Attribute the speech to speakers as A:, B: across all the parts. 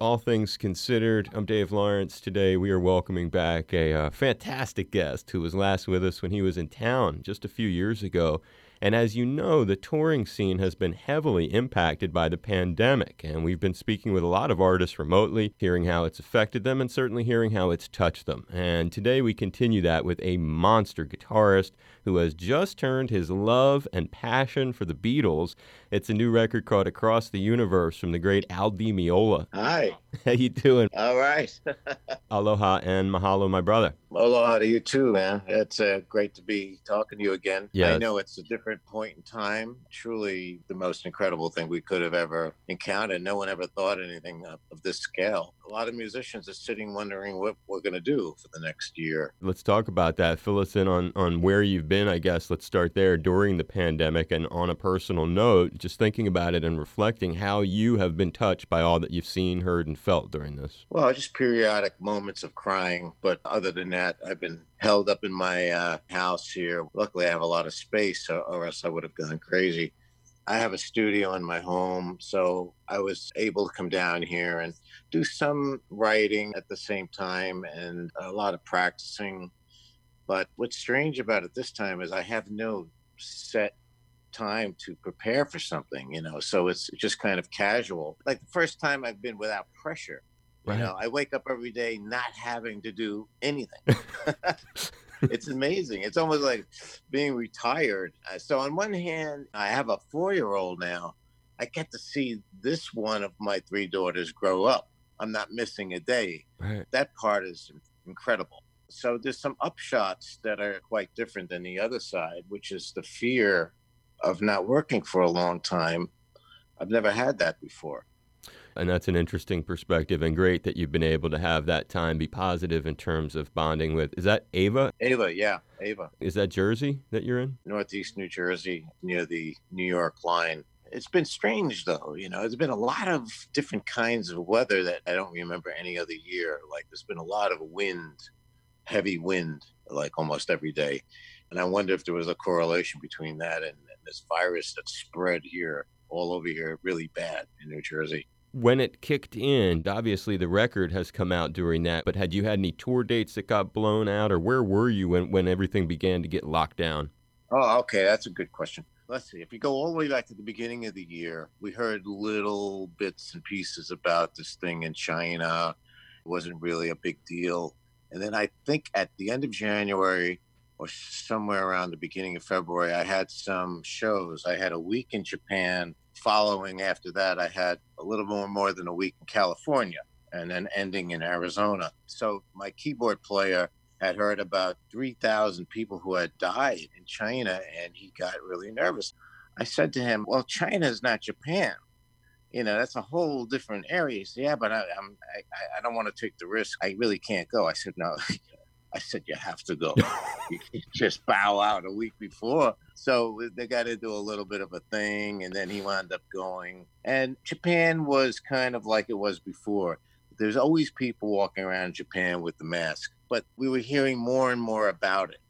A: All things considered, I'm Dave Lawrence. Today we are welcoming back a uh, fantastic guest who was last with us when he was in town just a few years ago. And as you know, the touring scene has been heavily impacted by the pandemic. And we've been speaking with a lot of artists remotely, hearing how it's affected them and certainly hearing how it's touched them. And today we continue that with a monster guitarist who has just turned his love and passion for the Beatles. It's a new record called Across the Universe from the great Al Di Meola.
B: Hi.
A: How you doing?
B: All right.
A: Aloha and mahalo, my brother.
B: Aloha to you too, man. It's uh, great to be talking to you again.
A: Yes.
B: I know it's a different point in time. Truly the most incredible thing we could have ever encountered. No one ever thought anything of, of this scale. A lot of musicians are sitting wondering what we're going to do for the next year.
A: Let's talk about that. Fill us in on, on where you've been, I guess. Let's start there during the pandemic. And on a personal note, just thinking about it and reflecting how you have been touched by all that you've seen, heard, and felt during this.
B: Well, just periodic moments of crying. But other than that, I've been held up in my uh, house here. Luckily, I have a lot of space, or, or else I would have gone crazy. I have a studio in my home, so I was able to come down here and do some writing at the same time and a lot of practicing. But what's strange about it this time is I have no set time to prepare for something, you know, so it's just kind of casual. Like the first time I've been without pressure.
A: Right.
B: You know, I wake up every day not having to do anything. it's amazing. It's almost like being retired. Uh, So on one hand, I have a four-year-old now. I get to see this one of my three daughters grow up. I'm not missing a day.
A: Right.
B: That part is incredible. So there's some upshots that are quite different than the other side, which is the fear of not working for a long time. I've never had that before.
A: And that's an interesting perspective and great that you've been able to have that time be positive in terms of bonding with. Is that Ava?
B: Ava, yeah, Ava.
A: Is that Jersey that you're in?
B: northeast New Jersey near the New York line. It's been strange though, you know, there's been a lot of different kinds of weather that I don't remember any other year. Like there's been a lot of wind, heavy wind, like almost every day. And I wonder if there was a correlation between that and, and this virus that spread here all over here really bad in New Jersey.
A: When it kicked in, obviously the record has come out during that, but had you had any tour dates that got blown out, or where were you when, when everything began to get locked down?
B: Oh, okay. That's a good question. Let's see. If you go all the way back to the beginning of the year, we heard little bits and pieces about this thing in China. It wasn't really a big deal. And then I think at the end of January or somewhere around the beginning of February, I had some shows. I had a week in Japan. Following after that, I had a little more more than a week in California and then ending in Arizona. So my keyboard player had heard about 3,000 people who had died in China, and he got really nervous. I said to him, "Well, China is not Japan. You know, that's a whole different area." He said, "Yeah, but I, I'm, I, I- I don't want to take the risk. I really can't go." I said, "No." I said, "You have to go. you can't just bow out a week before." So they got to do a little bit of a thing, and then he wound up going. And Japan was kind of like it was before there's always people walking around Japan with the mask, but we were hearing more and more about it.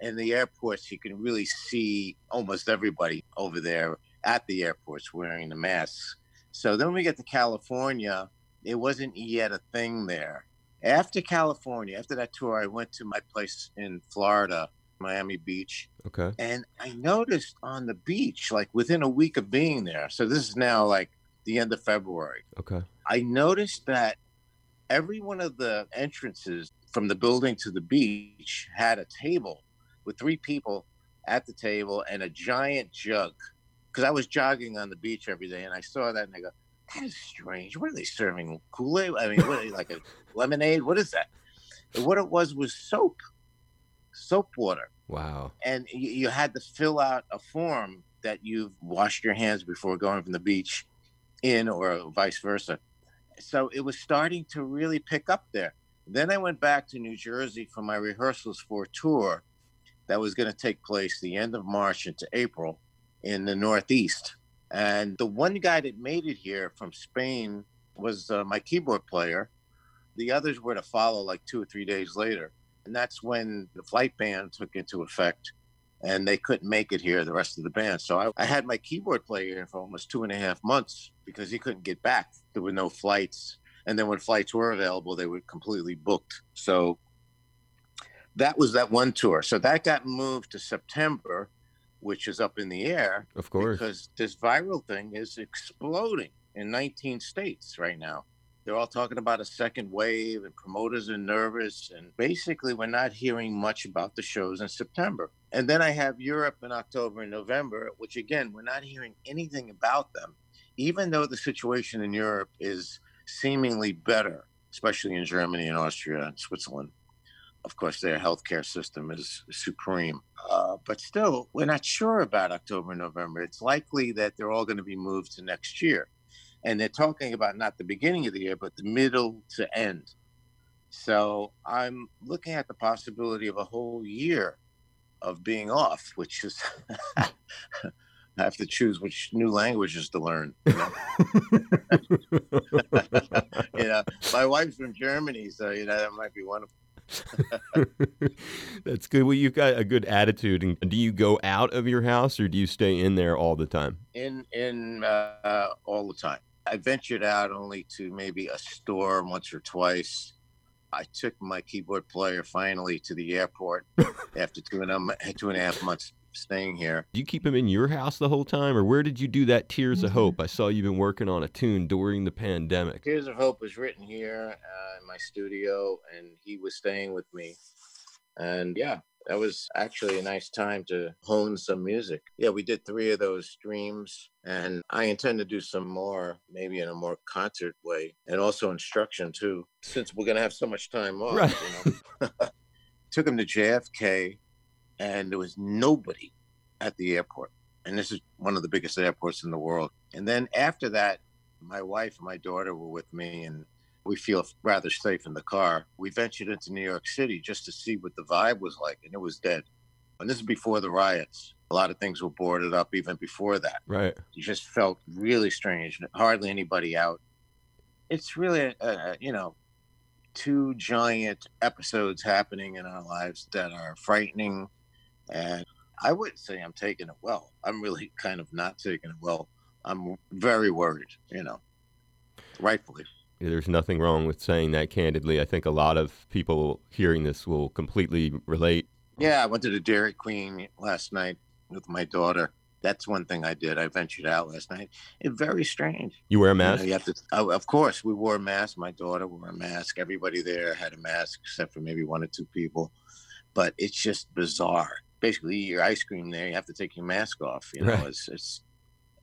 B: In the airports, you can really see almost everybody over there at the airports wearing the masks. So then we get to California, it wasn't yet a thing there. After California, after that tour, I went to my place in Florida, Miami Beach,
A: Okay.
B: and I noticed on the beach, like within a week of being there, so this is now like the end of February.
A: Okay.
B: I noticed that every one of the entrances from the building to the beach had a table with three people at the table and a giant jug. Because I was jogging on the beach every day and I saw that and I go, that is strange. What are they serving? Kool Aid? I mean, what, like a lemonade? What is that? And what it was was soap, soap water
A: Wow.
B: and you, you had to fill out a form that you've washed your hands before going from the beach in or vice versa. So it was starting to really pick up there. Then I went back to New Jersey for my rehearsals for a tour that was going to take place the end of March into April in the Northeast. And the one guy that made it here from Spain was uh, my keyboard player. The others were to follow like two or three days later. And that's when the flight ban took into effect and they couldn't make it here, the rest of the band. So I, I had my keyboard player here for almost two and a half months because he couldn't get back. There were no flights. And then when flights were available, they were completely booked. So that was that one tour. So that got moved to September, which is up in the air.
A: Of course.
B: Because this viral thing is exploding in 19 states right now. They're all talking about a second wave, and promoters are nervous. And basically, we're not hearing much about the shows in September. And then I have Europe in October and November, which again, we're not hearing anything about them, even though the situation in Europe is seemingly better, especially in Germany and Austria and Switzerland. Of course, their healthcare system is supreme. Uh, but still, we're not sure about October and November. It's likely that they're all going to be moved to next year and they're talking about not the beginning of the year, but the middle to end. So I'm looking at the possibility of a whole year of being off, which is I have to choose which new languages to learn. You know? you know, my wife's from Germany, so you know that might be one of
A: That's good. Well, you've got a good attitude. And do you go out of your house, or do you stay in there all the time?
B: In in uh, all the time. I ventured out only to maybe a store once or twice. I took my keyboard player finally to the airport after two and, a, two and a half months staying here.
A: Do you keep him in your house the whole time, or where did you do that Tears mm-hmm. of Hope? I saw you've been working on a tune during the pandemic.
B: Tears of Hope was written here uh, in my studio, and he was staying with me. And yeah, that was actually a nice time to hone some music. Yeah, we did three of those streams, and I intend to do some more, maybe in a more concert way, and also instruction too, since we're gonna have so much time off. Right. You know? Took him to JFK, and there was nobody at the airport, and this is one of the biggest airports in the world. And then after that, my wife and my daughter were with me, and we feel rather safe in the car. We ventured into New York City just to see what the vibe was like, and it was dead. And this is before the riots. A lot of things were boarded up even before that.
A: Right.
B: You just felt really strange. Hardly anybody out. It's really, uh, you know, two giant episodes happening in our lives that are frightening. And I wouldn't say I'm taking it well. I'm really kind of not taking it well. I'm very worried, you know, rightfully.
A: There's nothing wrong with saying that candidly. I think a lot of people hearing this will completely relate.
B: Yeah, I went to the Dairy Queen last night with my daughter. That's one thing I did. I ventured out last night. It's very strange.
A: You wear a mask? You, know, you
B: have to. Oh, of course, we wore a mask. My daughter wore a mask. Everybody there had a mask, except for maybe one or two people. But it's just bizarre. Basically, eat your ice cream there. You have to take your mask off. You know, right. it's, it's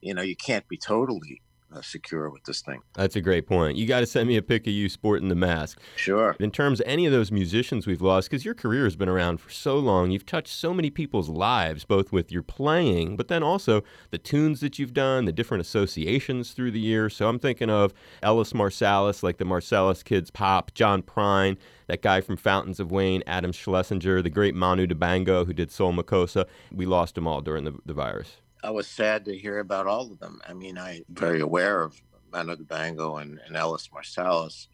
B: you know, you can't be totally uh, secure with this thing.
A: That's a great point. You got to send me a pic of you sporting the mask.
B: Sure.
A: In terms of any of those musicians we've lost, because your career has been around for so long, you've touched so many people's lives, both with your playing, but then also the tunes that you've done, the different associations through the years. So I'm thinking of Ellis Marsalis, like the Marsalis Kids Pop, John Prine, that guy from Fountains of Wayne, Adam Schlesinger, the great Manu Dibango, who did Soul Makossa. We lost them all during the, the virus.
B: I was sad to hear about all of them. I mean, I'm very aware of Manu Dibango and, and Ellis Marsalis.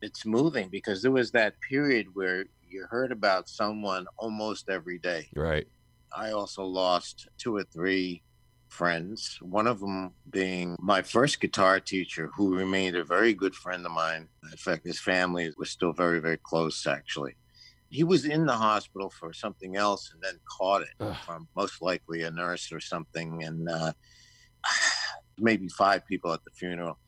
B: It's moving because there was that period where you heard about someone almost every day.
A: Right.
B: I also lost two or three friends, one of them being my first guitar teacher, who remained a very good friend of mine. In fact, his family was still very, very close, actually he was in the hospital for something else and then caught it Ugh. from most likely a nurse or something. And uh, maybe five people at the funeral.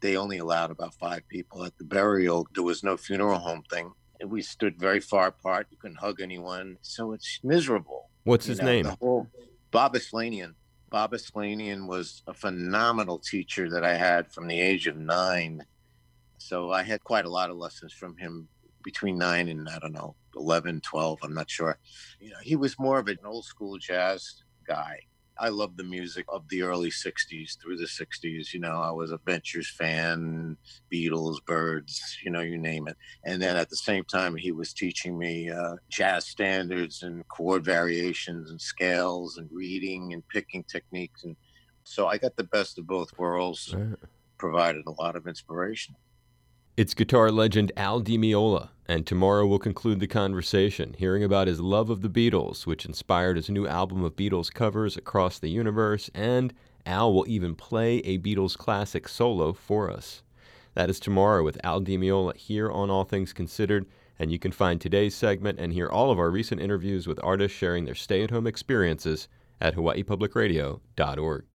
B: They only allowed about five people at the burial. There was no funeral home thing. We stood very far apart. You couldn't hug anyone. So it's miserable.
A: What's his know, name? whole,
B: bob Aslanian. bob Aslanian was a phenomenal teacher that i had from the age of nine. So i had quite a lot of lessons from him between nine and I don't know, 11, 12, I'm not sure. You know, he was more of an old school jazz guy. I love the music of the early 60s through the 60s. You know, I was a Ventures fan, Beatles, Byrds, you know, you name it. And then at the same time, he was teaching me uh, jazz standards and chord variations and scales and reading and picking techniques. And so I got the best of both worlds, provided a lot of inspiration.
A: It's guitar legend Al Di Meola, and tomorrow we'll conclude the conversation hearing about his love of the Beatles, which inspired his new album of Beatles covers across the universe, and Al will even play a Beatles classic solo for us. That is tomorrow with Al Di Meola here on All Things Considered. And you can find today's segment and hear all of our recent interviews with artists sharing their stay at home experiences at hawaiipublicradio.org.